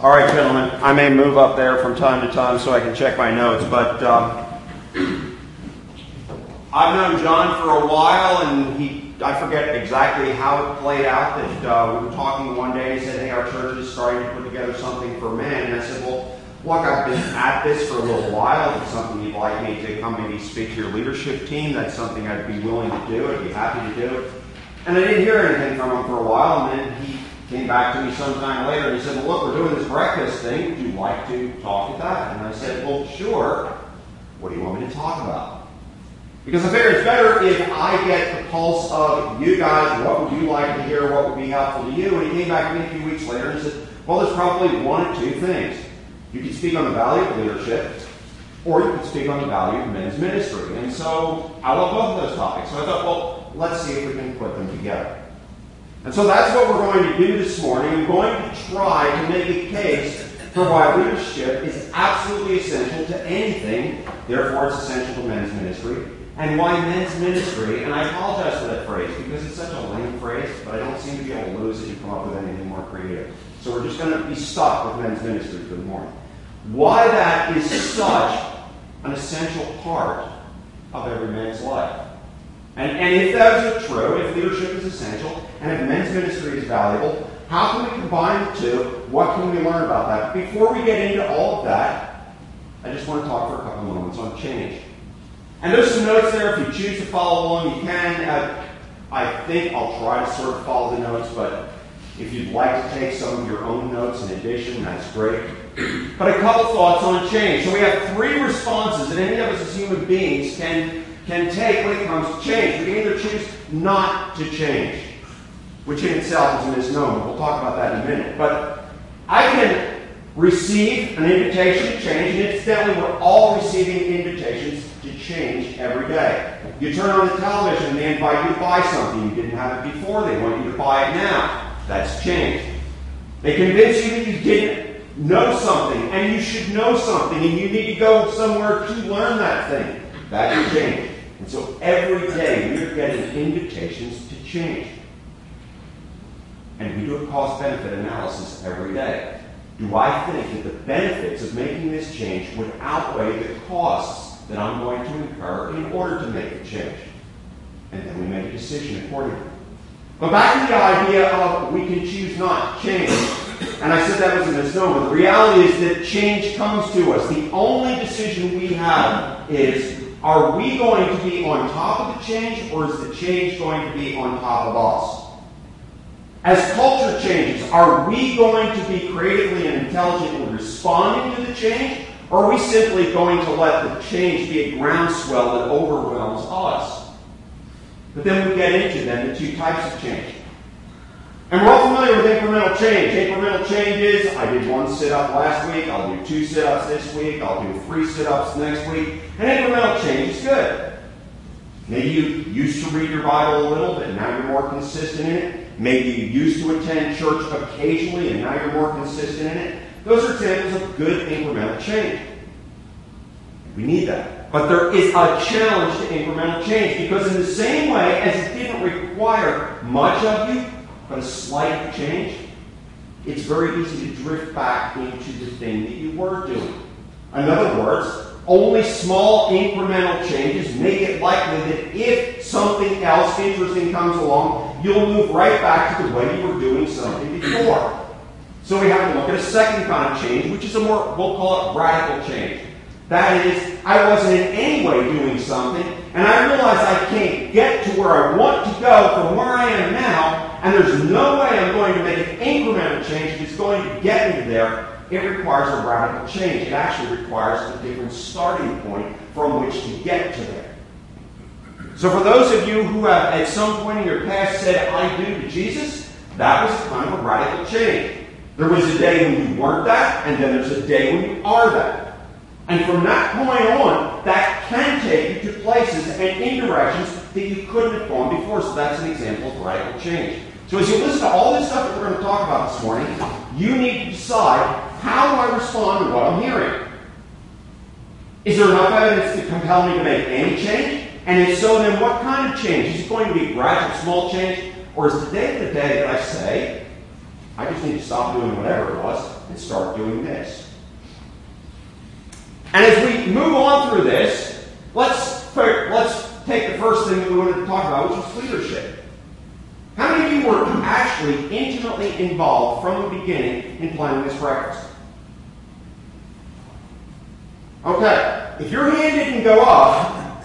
All right, gentlemen, I may move up there from time to time so I can check my notes, but um, I've known John for a while, and he, I forget exactly how it played out that uh, we were talking one day. And he said, Hey, our church is starting to put together something for men. And I said, Well, look, I've been at this for a little while. If it's something you'd like me to come maybe speak to your leadership team, that's something I'd be willing to do. I'd be happy to do. it. And I didn't hear anything from him for a while, and then he came back to me sometime later and he said, Well, look, we're doing this breakfast thing. Would you like to talk at that? And I said, Well, sure. What do you want me to talk about? Because I figure it's better if I get the pulse of you guys. What would you like to hear? What would be helpful to you? And he came back to me a few weeks later and he said, Well, there's probably one or two things. You could speak on the value of leadership, or you could speak on the value of men's ministry. And so I love both of those topics. So I thought, well, let's see if we can put them together. And so that's what we're going to do this morning. I'm going to try to make a case for why leadership is absolutely essential to anything, therefore it's essential to men's ministry, and why men's ministry, and I apologize for that phrase because it's such a lame phrase, but I don't seem to be able to lose it and come up with anything more creative. So we're just going to be stuck with men's ministry for the morning. Why that is such an essential part of every man's life. And, and if those are true, if leadership is essential, and if men's ministry is valuable, how can we combine the two? What can we learn about that? Before we get into all of that, I just want to talk for a couple moments on change. And there's some notes there. If you choose to follow along, you can. Uh, I think I'll try to sort of follow the notes, but if you'd like to take some of your own notes in addition, that's great. But a couple thoughts on change. So we have three responses that any of us as human beings can can take when it comes to change. We can either choose not to change, which in itself is a misnomer. We'll talk about that in a minute. But I can receive an invitation to change, and incidentally, we're all receiving invitations to change every day. You turn on the television and they invite you to buy something. You didn't have it before, they want you to buy it now. That's change. They convince you that you didn't know something, and you should know something, and you need to go somewhere to learn that thing. That's change. And so every day we are getting invitations to change. And we do a cost benefit analysis every day. Do I think that the benefits of making this change would outweigh the costs that I'm going to incur in order to make the change? And then we make a decision accordingly. But back to the idea of we can choose not change. And I said that was a misnomer. The reality is that change comes to us. The only decision we have is are we going to be on top of the change, or is the change going to be on top of us? As culture changes, are we going to be creatively and intelligently responding to the change, or are we simply going to let the change be a groundswell that overwhelms us? But then we get into then the two types of change. And we're all familiar with incremental change. Incremental change is I did one sit up last week, I'll do two sit ups this week, I'll do three sit ups next week. And incremental change is good. Maybe you used to read your Bible a little bit, now you're more consistent in it. Maybe you used to attend church occasionally, and now you're more consistent in it. Those are examples of good incremental change. We need that. But there is a challenge to incremental change because, in the same way as it didn't require much of you, but a slight change, it's very easy to drift back into the thing that you were doing. In other words, only small incremental changes make it likely that if something else interesting comes along, you'll move right back to the way you were doing something before. So we have to look at a second kind of change, which is a more, we'll call it radical change. That is, I wasn't in any way doing something, and I realize I can't get to where I want to go from where I am now, and there's no way I'm going to make an incremental change that's going to get me there. It requires a radical change. It actually requires a different starting point from which to get to there. So, for those of you who have at some point in your past said, I do to Jesus, that was kind of a radical change. There was a day when you weren't that, and then there's a day when you are that. And from that point on, that can take you to places and in directions that you couldn't have gone before. So that's an example of radical change. So as you listen to all this stuff that we're going to talk about this morning, you need to decide how do I respond to what I'm hearing? Is there enough evidence to compel me to make any change? And if so, then what kind of change? Is it going to be gradual, small change? Or is today the day that I say, I just need to stop doing whatever it was and start doing this. And as we move on through this, let's, let's take the first thing that we wanted to talk about, which was leadership. How many of you were actually intimately involved from the beginning in planning this breakfast? Okay, if your hand didn't go up,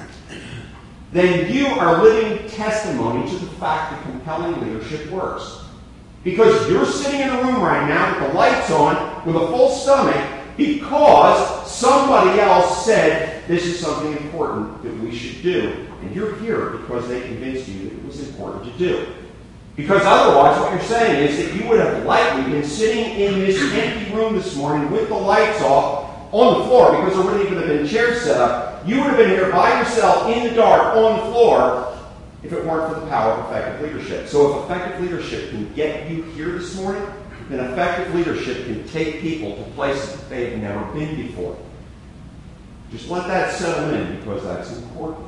then you are living testimony to the fact that compelling leadership works. Because you're sitting in a room right now with the lights on, with a full stomach, because somebody else said this is something important that we should do. And you're here because they convinced you that it was important to do. Because otherwise, what you're saying is that you would have likely been sitting in this empty room this morning with the lights off on the floor because there wouldn't even have been chairs set up. You would have been here by yourself in the dark on the floor if it weren't for the power of effective leadership. So if effective leadership can get you here this morning, then effective leadership can take people to places that they have never been before. Just let that settle in because that's important.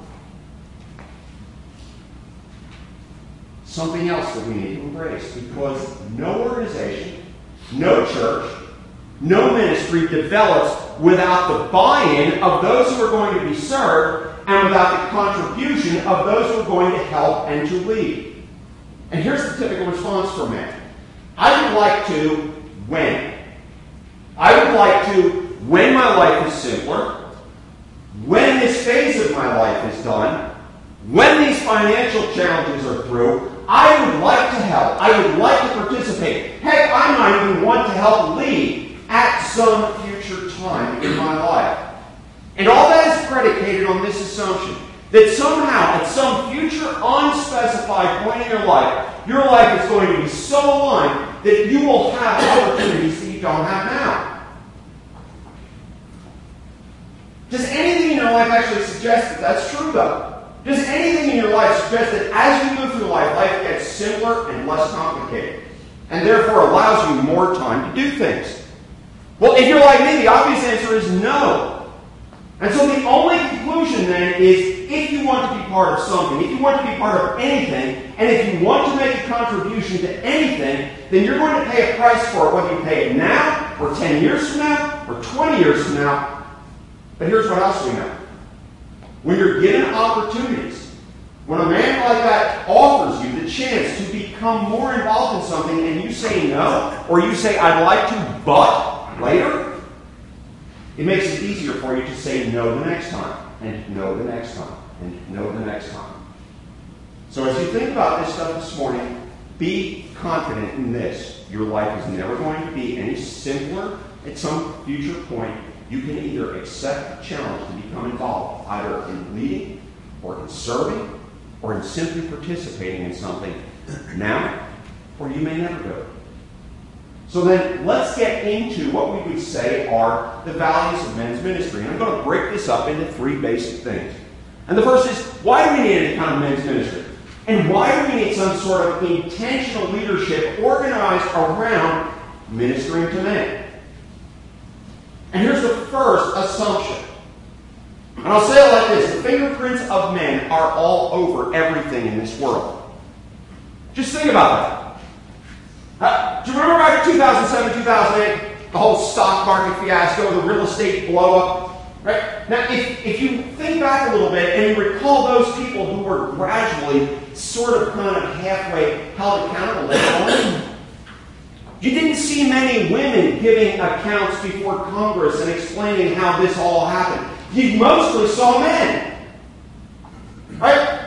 Something else that we need to embrace because no organization, no church, no ministry develops without the buy in of those who are going to be served and without the contribution of those who are going to help and to lead. And here's the typical response from men I would like to when. I would like to when my life is simpler, when this phase of my life is done, when these financial challenges are through, I would like to help. I would like to participate. Heck, I might even want to help lead at some future time in my life. And all that is predicated on this assumption that somehow, at some future unspecified point in your life, your life is going to be so aligned that you will have opportunities that you don't have now. Does anything in your life actually suggest that that's true, though? Does anything in your life suggest that as you move through life, life gets simpler and less complicated, and therefore allows you more time to do things? Well, if you're like me, the obvious answer is no. And so the only conclusion then is if you want to be part of something, if you want to be part of anything, and if you want to make a contribution to anything, then you're going to pay a price for it, whether you pay it now, or 10 years from now, or 20 years from now. But here's what else we know. When you're given opportunities, when a man like that offers you the chance to become more involved in something and you say no, or you say, I'd like to, but later, it makes it easier for you to say no the next time, and no the next time, and no the next time. So as you think about this stuff this morning, be confident in this. Your life is never going to be any simpler at some future point. You can either accept the challenge to become involved, either in leading, or in serving, or in simply participating in something now, or you may never it. So then let's get into what we would say are the values of men's ministry. And I'm going to break this up into three basic things. And the first is why do we need any kind of men's ministry? And why do we need some sort of intentional leadership organized around ministering to men? And here's the first assumption. And I'll say it like this the fingerprints of men are all over everything in this world. Just think about that. Uh, do you remember back in 2007, 2008, the whole stock market fiasco, the real estate blow up? Right? Now, if, if you think back a little bit and you recall those people who were gradually sort of kind of halfway held accountable you didn't see many women giving accounts before Congress and explaining how this all happened. You mostly saw men. Right?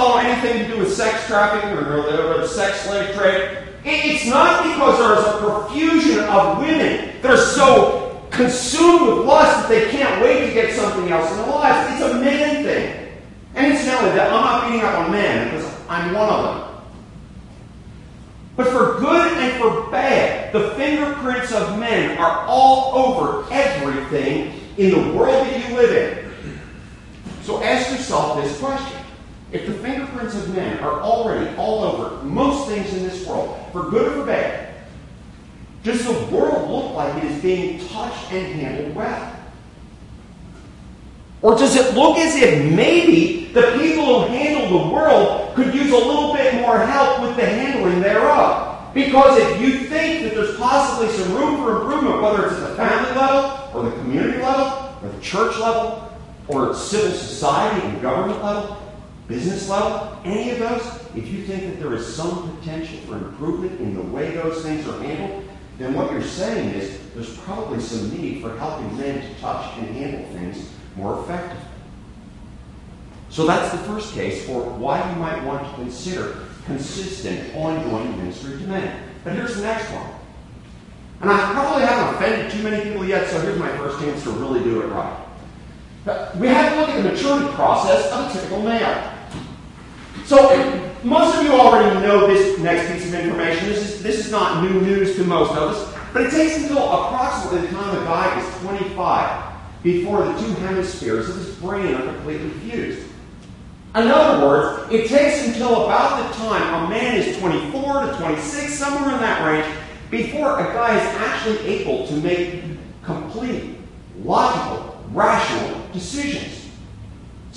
Anything to do with sex trafficking or, the sex slave trade? It's not because there's a profusion of women that are so consumed with lust that they can't wait to get something else in their lives. It's a man thing. And incidentally, that I'm not beating up on men because I'm one of them. But for good and for bad, the fingerprints of men are all over everything in the world that you live in. So ask yourself this question if the fingerprints of men are already all over most things in this world, for good or for bad, does the world look like it is being touched and handled well? Or does it look as if maybe the people who handle the world could use a little bit more help with the handling thereof? Because if you think that there's possibly some room for improvement, whether it's at the family level, or the community level, or the church level, or civil society and government level, business level, any of those, if you think that there is some potential for improvement in the way those things are handled, then what you're saying is there's probably some need for helping men to touch and handle things more effectively. So that's the first case for why you might want to consider consistent, ongoing ministry to men. But here's the next one. And I probably haven't offended too many people yet, so here's my first chance to really do it right. We have to look at the maturity process of a typical male. So most of you already know this next piece of information. This is, this is not new news to most of us, but it takes until approximately the time a guy is 25 before the two hemispheres of his brain are completely fused. In other words, it takes until about the time a man is 24 to 26, somewhere in that range, before a guy is actually able to make complete, logical, rational decisions.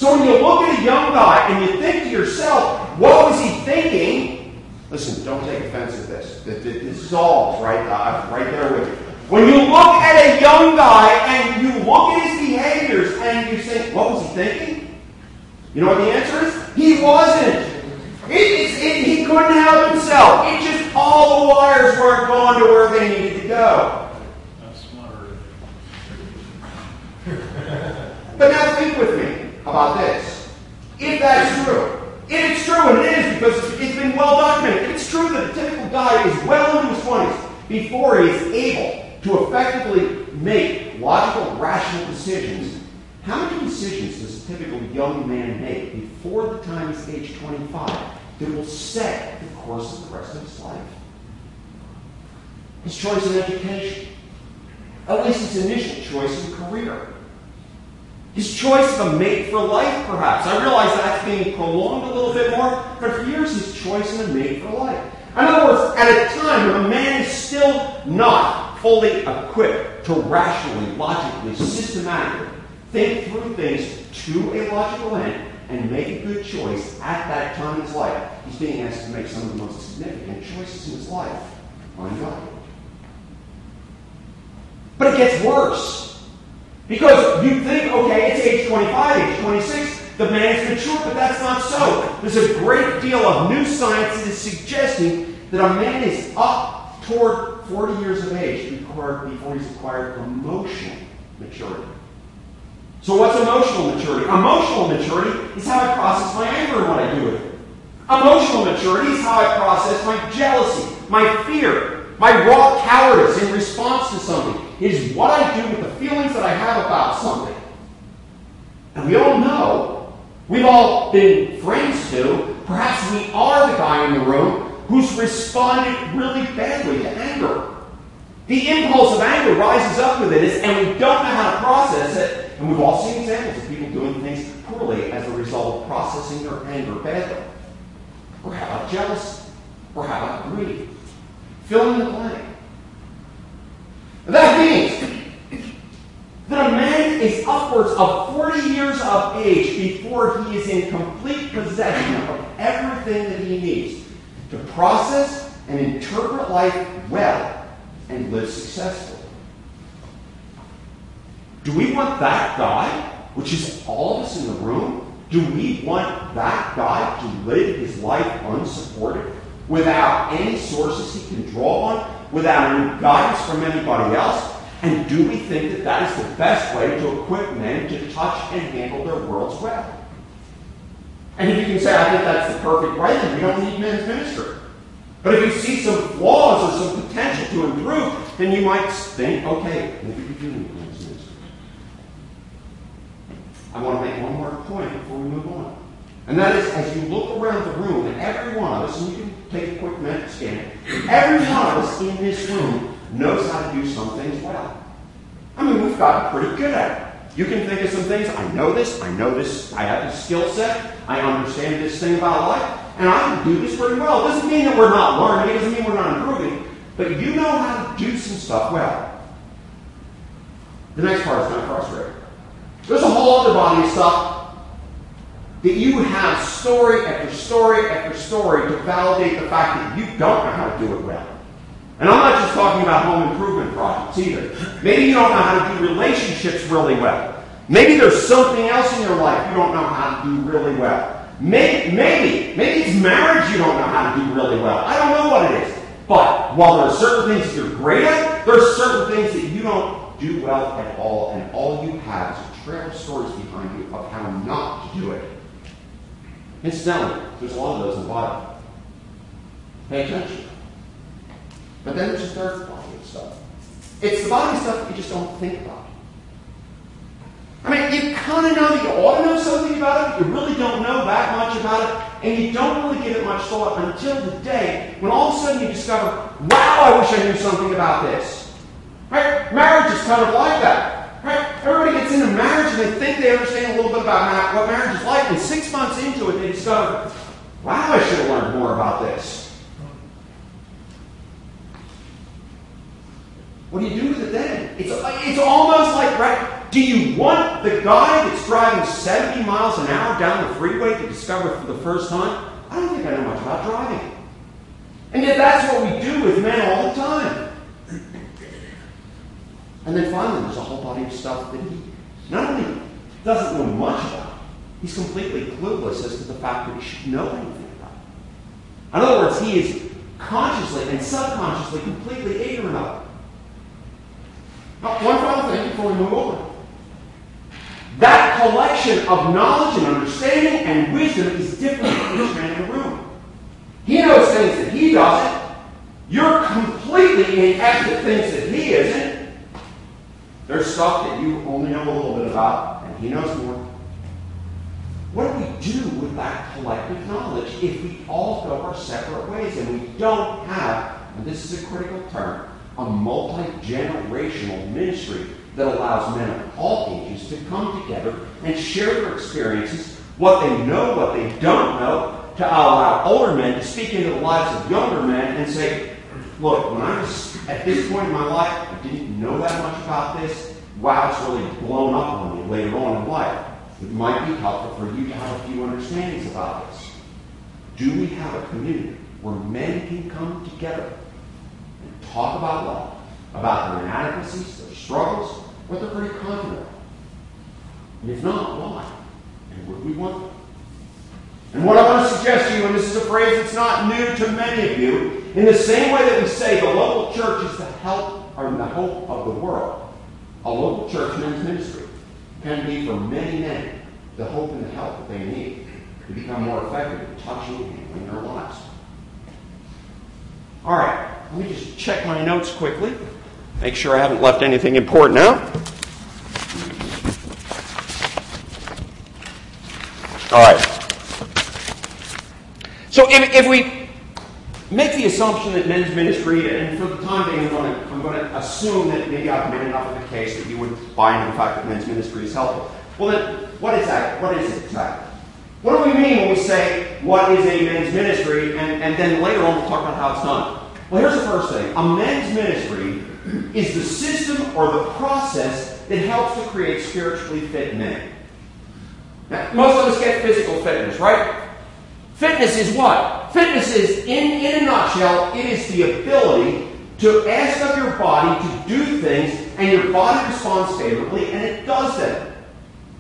So when you look at a young guy and you think to yourself, what was he thinking? Listen, don't take offense at this. This is all right, uh, right there with you. When you look at a young guy and you look at his behaviors and you think, what was he thinking? You know what the answer is? He wasn't. It, it, he couldn't help himself. It just all the wires weren't going to where they needed to go. That's smarter. but now think with me about this. If that's true, if it's true, and it is because it's been well documented, if it's true that a typical guy is well into his 20s before he is able to effectively make logical, rational decisions, how many decisions does a typical young man make before the time he's age 25 that will set the course of the rest of his life? His choice in education, at least his initial choice in career his choice of a mate for life, perhaps. I realize that's being prolonged a little bit more, but for years, his choice in a mate for life. In other words, at a time when a man is still not fully equipped to rationally, logically, systematically think through things to a logical end and make a good choice at that time in his life, he's being asked to make some of the most significant choices in his life on God. But it gets worse. Because you think, okay, it's age 25, age 26, the man's mature, but that's not so. There's a great deal of new science that is suggesting that a man is up toward 40 years of age before, he's acquired emotional maturity. So what's emotional maturity? Emotional maturity is how I process my anger and what I do with it. Emotional maturity is how I process my jealousy, my fear, my raw cowardice in response to something is what I do with the feelings that I have about something. And we all know, we've all been friends to, perhaps we are the guy in the room who's responded really badly to anger. The impulse of anger rises up within us, and we don't know how to process it. And we've all seen examples of people doing things poorly as a result of processing their anger badly. Or how about jealousy? Or how about greed? Fill in the blank. That means that a man is upwards of 40 years of age before he is in complete possession of everything that he needs to process and interpret life well and live successfully. Do we want that guy, which is all of us in the room, do we want that guy to live his life unsupported? without any sources he can draw on, without any guidance from anybody else? And do we think that that is the best way to equip men to touch and handle their worlds well? And if you can say, I think that's the perfect way, then we don't need men's ministry. But if you see some flaws or some potential to improve, then you might think, okay, maybe we do need men's ministry. I want to make one more point before we move on. And that is, as you look around the room, and every one of us, and you can take a quick mental scan, every one of us in this room knows how to do some things well. I mean, we've gotten pretty good at it. You can think of some things. I know this. I know this. I have this skill set. I understand this thing about life. And I can do this pretty well. It doesn't mean that we're not learning. It doesn't mean we're not improving. But you know how to do some stuff well. The next part is of frustrating. There's a whole other body of stuff that you have story after story after story to validate the fact that you don't know how to do it well. And I'm not just talking about home improvement projects either. Maybe you don't know how to do relationships really well. Maybe there's something else in your life you don't know how to do really well. Maybe, maybe, maybe it's marriage you don't know how to do really well. I don't know what it is. But while there are certain things you're great at, there are certain things that you don't do well at all, and all you have is a trail of stories behind you of how not to do it. Incidentally, there's a lot of those in the Bible. Pay attention. But then there's a third body of stuff. It's the body stuff you just don't think about. I mean, you kind of know that you ought to know something about it, you really don't know that much about it, and you don't really give it much thought until the day when all of a sudden you discover, wow, I wish I knew something about this. Right? Marriage is kind of like that. Everybody gets into marriage and they think they understand a little bit about what marriage is like, and six months into it, they discover, wow, I should have learned more about this. What do you do with it then? It's, it's almost like, right? Do you want the guy that's driving 70 miles an hour down the freeway to discover for the first time? I don't think I know much about driving. And yet that's what we do with men all the time. And then finally, there's a whole body of stuff that he not only doesn't know much about, he's completely clueless as to the fact that he should know anything about. In other words, he is consciously and subconsciously completely ignorant of. Now, one final thing before we move on. That collection of knowledge and understanding and wisdom is different from each man in the room. He knows things that he doesn't. You're completely inept at things that he isn't. There's stuff that you only know a little bit about, and he knows more. What do we do with that collective knowledge if we all go our separate ways and we don't have, and this is a critical term, a multi generational ministry that allows men of all ages to come together and share their experiences, what they know, what they don't know, to allow older men to speak into the lives of younger men and say, look, when I was at this point in my life, I didn't know that much about this. Wow, it's really blown up on me later on in life. It might be helpful for you to have a few understandings about this. Do we have a community where men can come together and talk about love, about their inadequacies, their struggles, what they're pretty confident of. And if not, why? And would we want them? And what I want to suggest to you, and this is a phrase that's not new to many of you, in the same way that we say the local church is the help or the hope of the world, a local church men's ministry can be for many men the hope and the help that they need to become more effective in touching and handling their lives. All right. Let me just check my notes quickly. Make sure I haven't left anything important out. All right. So if, if we make the assumption that men's ministry, and for the time being, I'm going, to, I'm going to assume that maybe I've made enough of the case that you would buy into the fact that men's ministry is helpful. Well, then, what is that? What is it exactly? What do we mean when we say what is a men's ministry, and, and then later on we'll talk about how it's done? Well, here's the first thing. A men's ministry is the system or the process that helps to create spiritually fit men. Now, most of us get physical fitness, right? Fitness is what? Fitness is, in, in a nutshell, it is the ability to ask of your body to do things, and your body responds favorably, and it does them.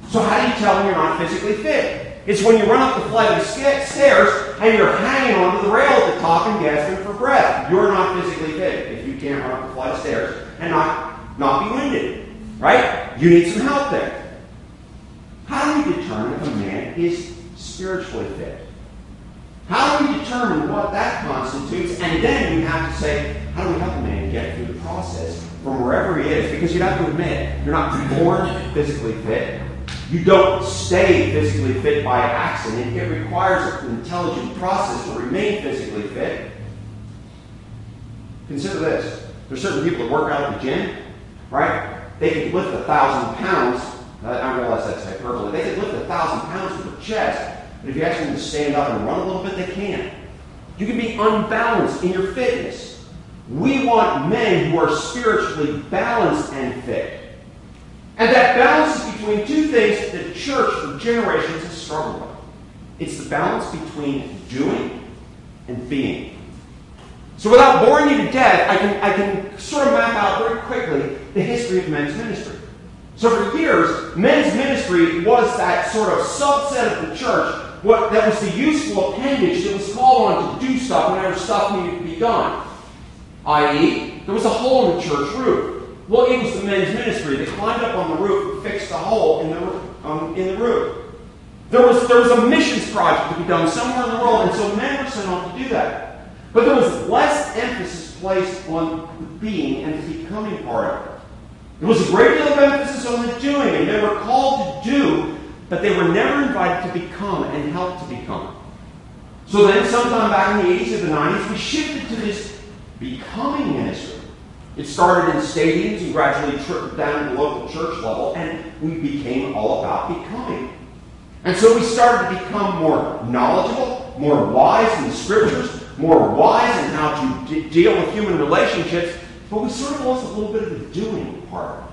So how do you tell when you're not physically fit? It's when you run up the flight of stairs and you're hanging onto the rail at the top and gasping for breath. You're not physically fit if you can't run up the flight of stairs and not, not be winded. Right? You need some help there. How do we determine if a man is spiritually fit? How do we determine what that constitutes? And then we have to say, how do we help a man get through the process from wherever he is? Because you have to admit, you're not born physically fit. You don't stay physically fit by accident. It requires an intelligent process to remain physically fit. Consider this. There's certain people that work out at the gym, right? They can lift a thousand pounds. I realize that's hyperbole. They can lift a thousand pounds with their chest. But if you ask them to stand up and run a little bit, they can't. You can be unbalanced in your fitness. We want men who are spiritually balanced and fit. And that balance is between two things that the church for generations has struggled with. It's the balance between doing and being. So without boring you to death, I can, I can sort of map out very quickly the history of men's ministry. So for years, men's ministry was that sort of subset of the church what, that was the useful appendage that was called on to do stuff whenever stuff needed to be done. I.e., there was a hole in the church roof. Well, it was the men's ministry that climbed up on the roof and fixed the hole in the, um, in the roof. There was, there was a missions project to be done somewhere in the world, and so men were sent off to do that. But there was less emphasis placed on being and becoming part of it. There was a great deal of emphasis on the doing, and they were called to do, but they were never invited to become and help to become. So then, sometime back in the 80s or the 90s, we shifted to this becoming ministry. It started in stadiums and gradually trickled down to the local church level, and we became all about becoming. And so we started to become more knowledgeable, more wise in the scriptures, more wise in how to d- deal with human relationships, but we sort of lost a little bit of the doing part.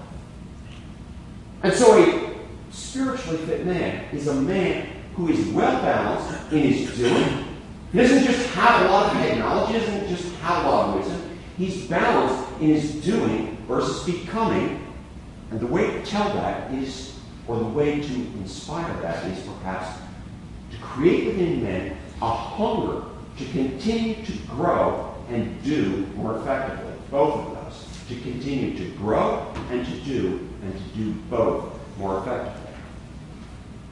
And so a spiritually fit man is a man who is well balanced in his doing. He doesn't just have a lot of technology, he doesn't just have a lot of wisdom. He's balanced in his doing versus becoming. And the way to tell that is, or the way to inspire that is perhaps to create within men a hunger to continue to grow and do more effectively. Both of those. To continue to grow and to do, and to do both more effectively.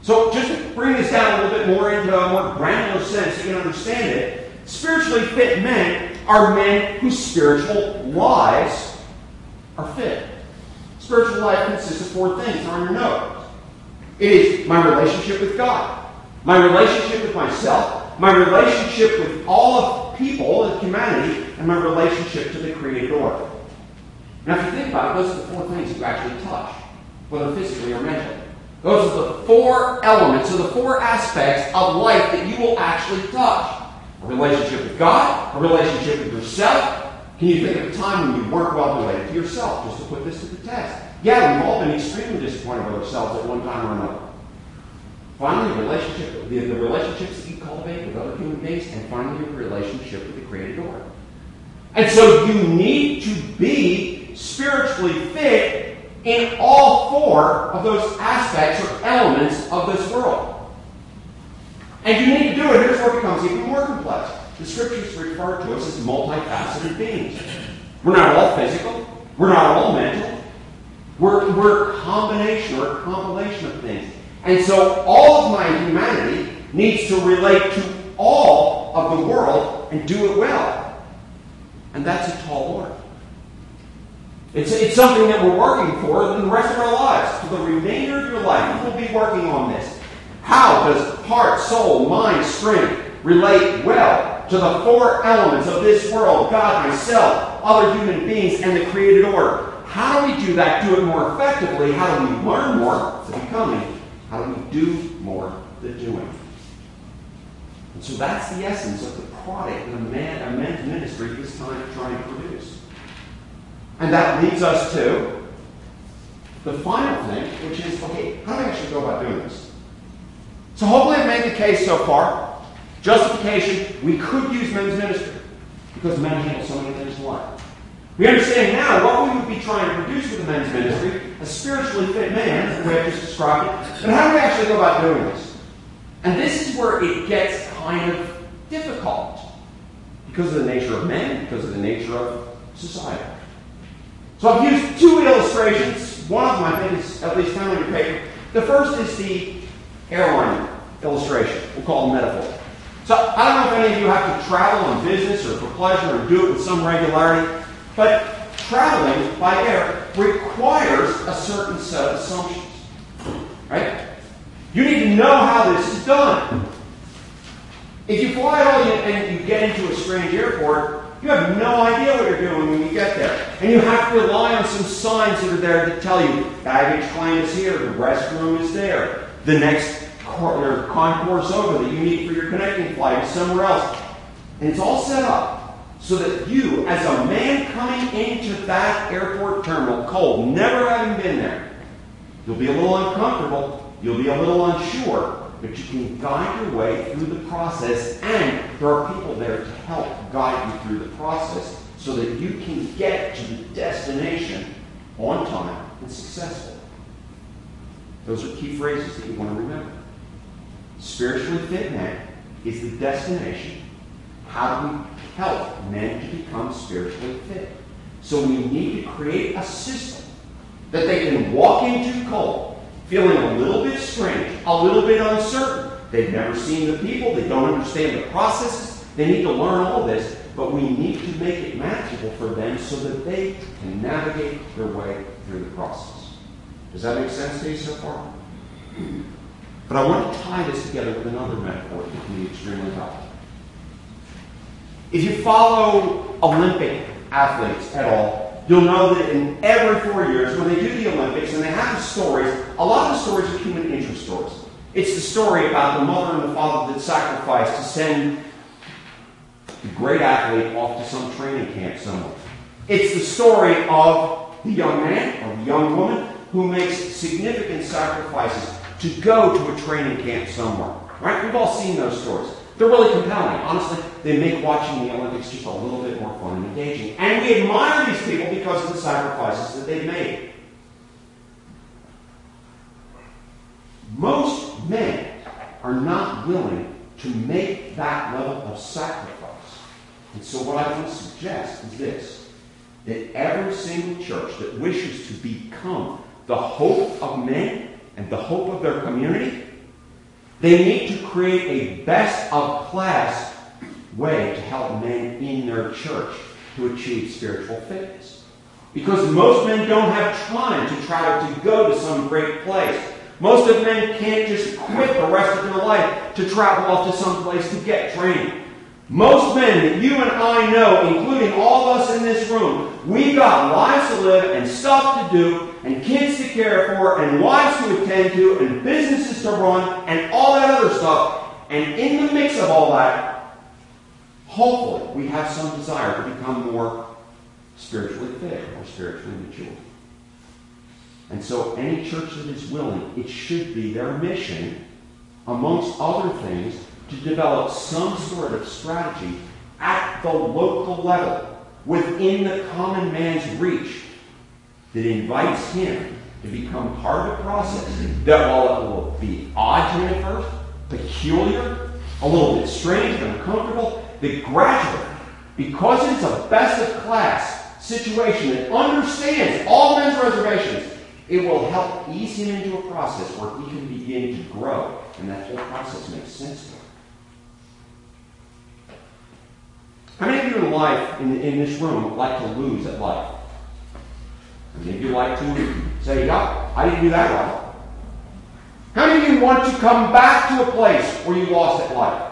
So, just to bring this down a little bit more into a more granular sense so you can understand it, spiritually fit men are men whose spiritual lives are fit. Spiritual life consists of four things. On your notes. It is my relationship with God, my relationship with myself, my relationship with all of people and humanity, and my relationship to the Creator. Now, if you think about it, those are the four things you actually touch, whether physically or mentally. Those are the four elements, or the four aspects of life that you will actually touch. A relationship with God, a relationship with yourself. Can you think of a time when you weren't well related to yourself, just to put this to the test? Yeah, we've all been extremely disappointed with ourselves at one time or another. Finally, relationship, the, the relationships that you cultivate with other human beings, and finally, your relationship with the Creator. And so you need to be spiritually fit in all four of those aspects or elements of this world. And you need to do it. Here's where it becomes even more complex. The scriptures refer to us as multifaceted beings. We're not all physical. We're not all mental. We're, we're a combination or a compilation of things. And so all of my humanity needs to relate to all of the world and do it well. And that's a tall order. It's, it's something that we're working for in the rest of our lives. For the remainder of your life, you will be working on this. How does heart, soul, mind, strength relate well to the four elements of this world God, myself, other human beings, and the created order? How do we do that? Do it more effectively? How do we learn more? The becoming. How do we do more? The doing. And so that's the essence of the product that a, man, a men's ministry is trying to produce. And that leads us to the final thing, which is okay, how do we actually go about doing this? So hopefully I've made the case so far. Justification, we could use men's ministry because men handle so many things in life. We understand now what we would be trying to produce with the men's ministry, a spiritually fit man, the way I just described it. But how do we actually go about doing this? And this is where it gets kind of difficult because of the nature of men, because of the nature of society. So I've used two illustrations. One of them I think is at least found on your paper. The first is the airline illustration. We'll call it metaphor. So I don't know if any of you have to travel on business or for pleasure or do it with some regularity, but traveling by air requires a certain set of assumptions. Right? You need to know how this is done. If you fly at all and you get into a strange airport, you have no idea what you're doing when you get there. And you have to rely on some signs that are there to tell you baggage claim is here, the restroom is there, the next concourse over that you need for your connecting flight is somewhere else. And it's all set up so that you, as a man coming into that airport terminal cold, never having been there, you'll be a little uncomfortable, you'll be a little unsure, but you can guide your way through the process, and there are people there to help guide you through the process so that you can get to the destination on time and successful. Those are key phrases that you want to remember. Spiritually fit men is the destination. How do we help men to become spiritually fit? So we need to create a system that they can walk into cold, feeling a little bit strange, a little bit uncertain. They've never seen the people, they don't understand the processes, they need to learn all this, but we need to make it manageable for them so that they can navigate their way through the process. Does that make sense to you so far? But I want to tie this together with another metaphor that can be extremely helpful. If you follow Olympic athletes at all, you'll know that in every four years, when they do the Olympics and they have the stories, a lot of the stories are human interest stories. It's the story about the mother and the father that sacrificed to send the great athlete off to some training camp somewhere. It's the story of the young man or the young woman who makes significant sacrifices to go to a training camp somewhere. Right? We've all seen those stories. They're really compelling. Honestly, they make watching the Olympics just a little bit more fun and engaging. And we admire these people because of the sacrifices that they've made. Most men are not willing to make that level of sacrifice. And so, what I want to suggest is this that every single church that wishes to become the hope of men and the hope of their community, they need to create a best of class way to help men in their church to achieve spiritual fitness. Because most men don't have time to travel to go to some great place. Most of men can't just quit the rest of their life to travel off to some place to get training. Most men that you and I know, including all of us in this room, we've got lives to live and stuff to do and kids to care for and wives to attend to and businesses to run and all that other stuff. And in the mix of all that, hopefully we have some desire to become more spiritually fit or spiritually mature. And so any church that is willing, it should be their mission, amongst other things, to develop some sort of strategy at the local level within the common man's reach that invites him to become part of a process that while it will be odd to him at first, peculiar, a little bit strange and uncomfortable, that gradually, because it's a best of class situation that understands all men's reservations, it will help ease him into a process where he can begin to grow, and that whole process makes sense to him. How many of you in life, in, in this room, like to lose at life? How many of you like to say, yeah, I didn't do that right? How many of you want to come back to a place where you lost at life?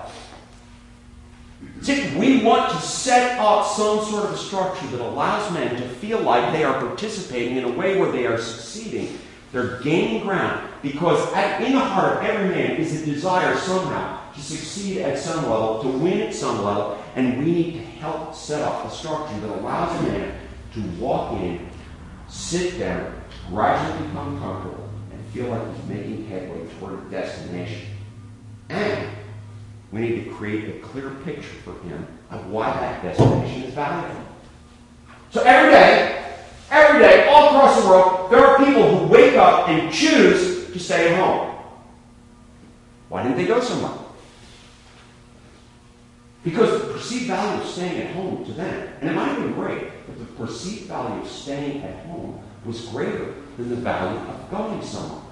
See, we want to set up some sort of a structure that allows men to feel like they are participating in a way where they are succeeding. They're gaining ground because at, in the heart of every man is a desire somehow to succeed at some level, to win at some level, and we need to help set up a structure that allows a man to walk in, sit down, gradually become comfortable, and feel like he's making headway toward a destination. And we need to create a clear picture for him of why that destination is valuable. So every day, every day, all across the world, there are people who wake up and choose to stay at home. Why didn't they go somewhere? Because the perceived value of staying at home to them, and it might have been great, but the perceived value of staying at home was greater than the value of going somewhere.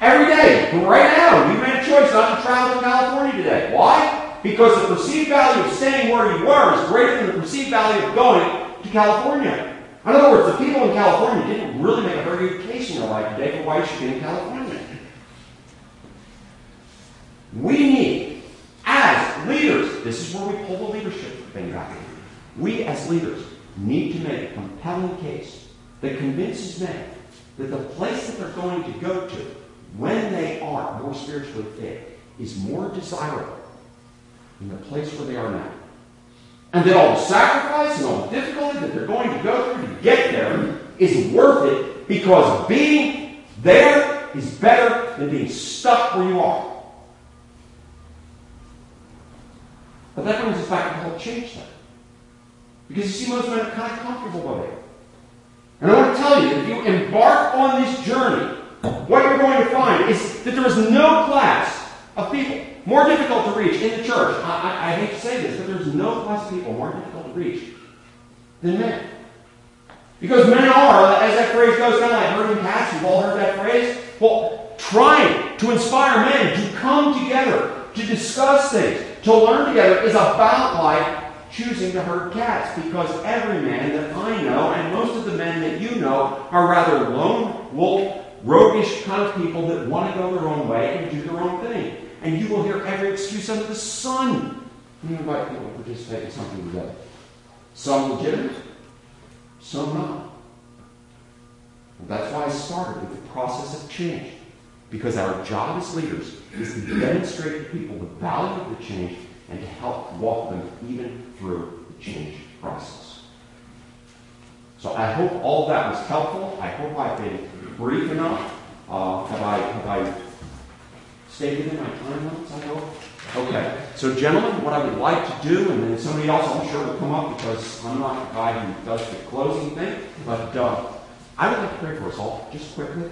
Every day, right now, you made a choice not to travel to California today. Why? Because the perceived value of staying where you were is greater than the perceived value of going to California. In other words, the people in California didn't really make a very good case in their life today for why you should be in California. We need, as leaders, this is where we pull the leadership thing back in. We, as leaders, need to make a compelling case that convinces men that the place that they're going to go to when they are more spiritually fit is more desirable than the place where they are now and that all the sacrifice and all the difficulty that they're going to go through to get there is worth it because being there is better than being stuck where you are. But that brings us back to the whole change thing. Because you see, most men are kind of comfortable with it. And I want to tell you, if you embark on this journey, what you're going to find is that there is no class of people more difficult to reach in the church. I, I, I hate to say this, but there's no class of people more difficult to reach than men. Because men are, as that phrase goes, kind of like herding cats. You've all heard that phrase. Well, trying to inspire men to come together, to discuss things, to learn together is about like choosing to herd cats. Because every man that I know, and most of the men that you know, are rather lone wolf, roguish kind of people that want to go their own way and do their own thing. And you will hear every excuse under the sun when you invite people to participate in something together. Some legitimate, some not. And that's why I started with the process of change. Because our job as leaders is to demonstrate to people the value of the change and to help walk them even through the change process. So I hope all that was helpful. I hope I've been brief enough. Uh, have I have I my time limits? I hope. Okay. So, gentlemen, what I would like to do, and then somebody else I'm sure will come up because I'm not the guy who does the closing thing, but uh, I would like to pray for us all, just quickly.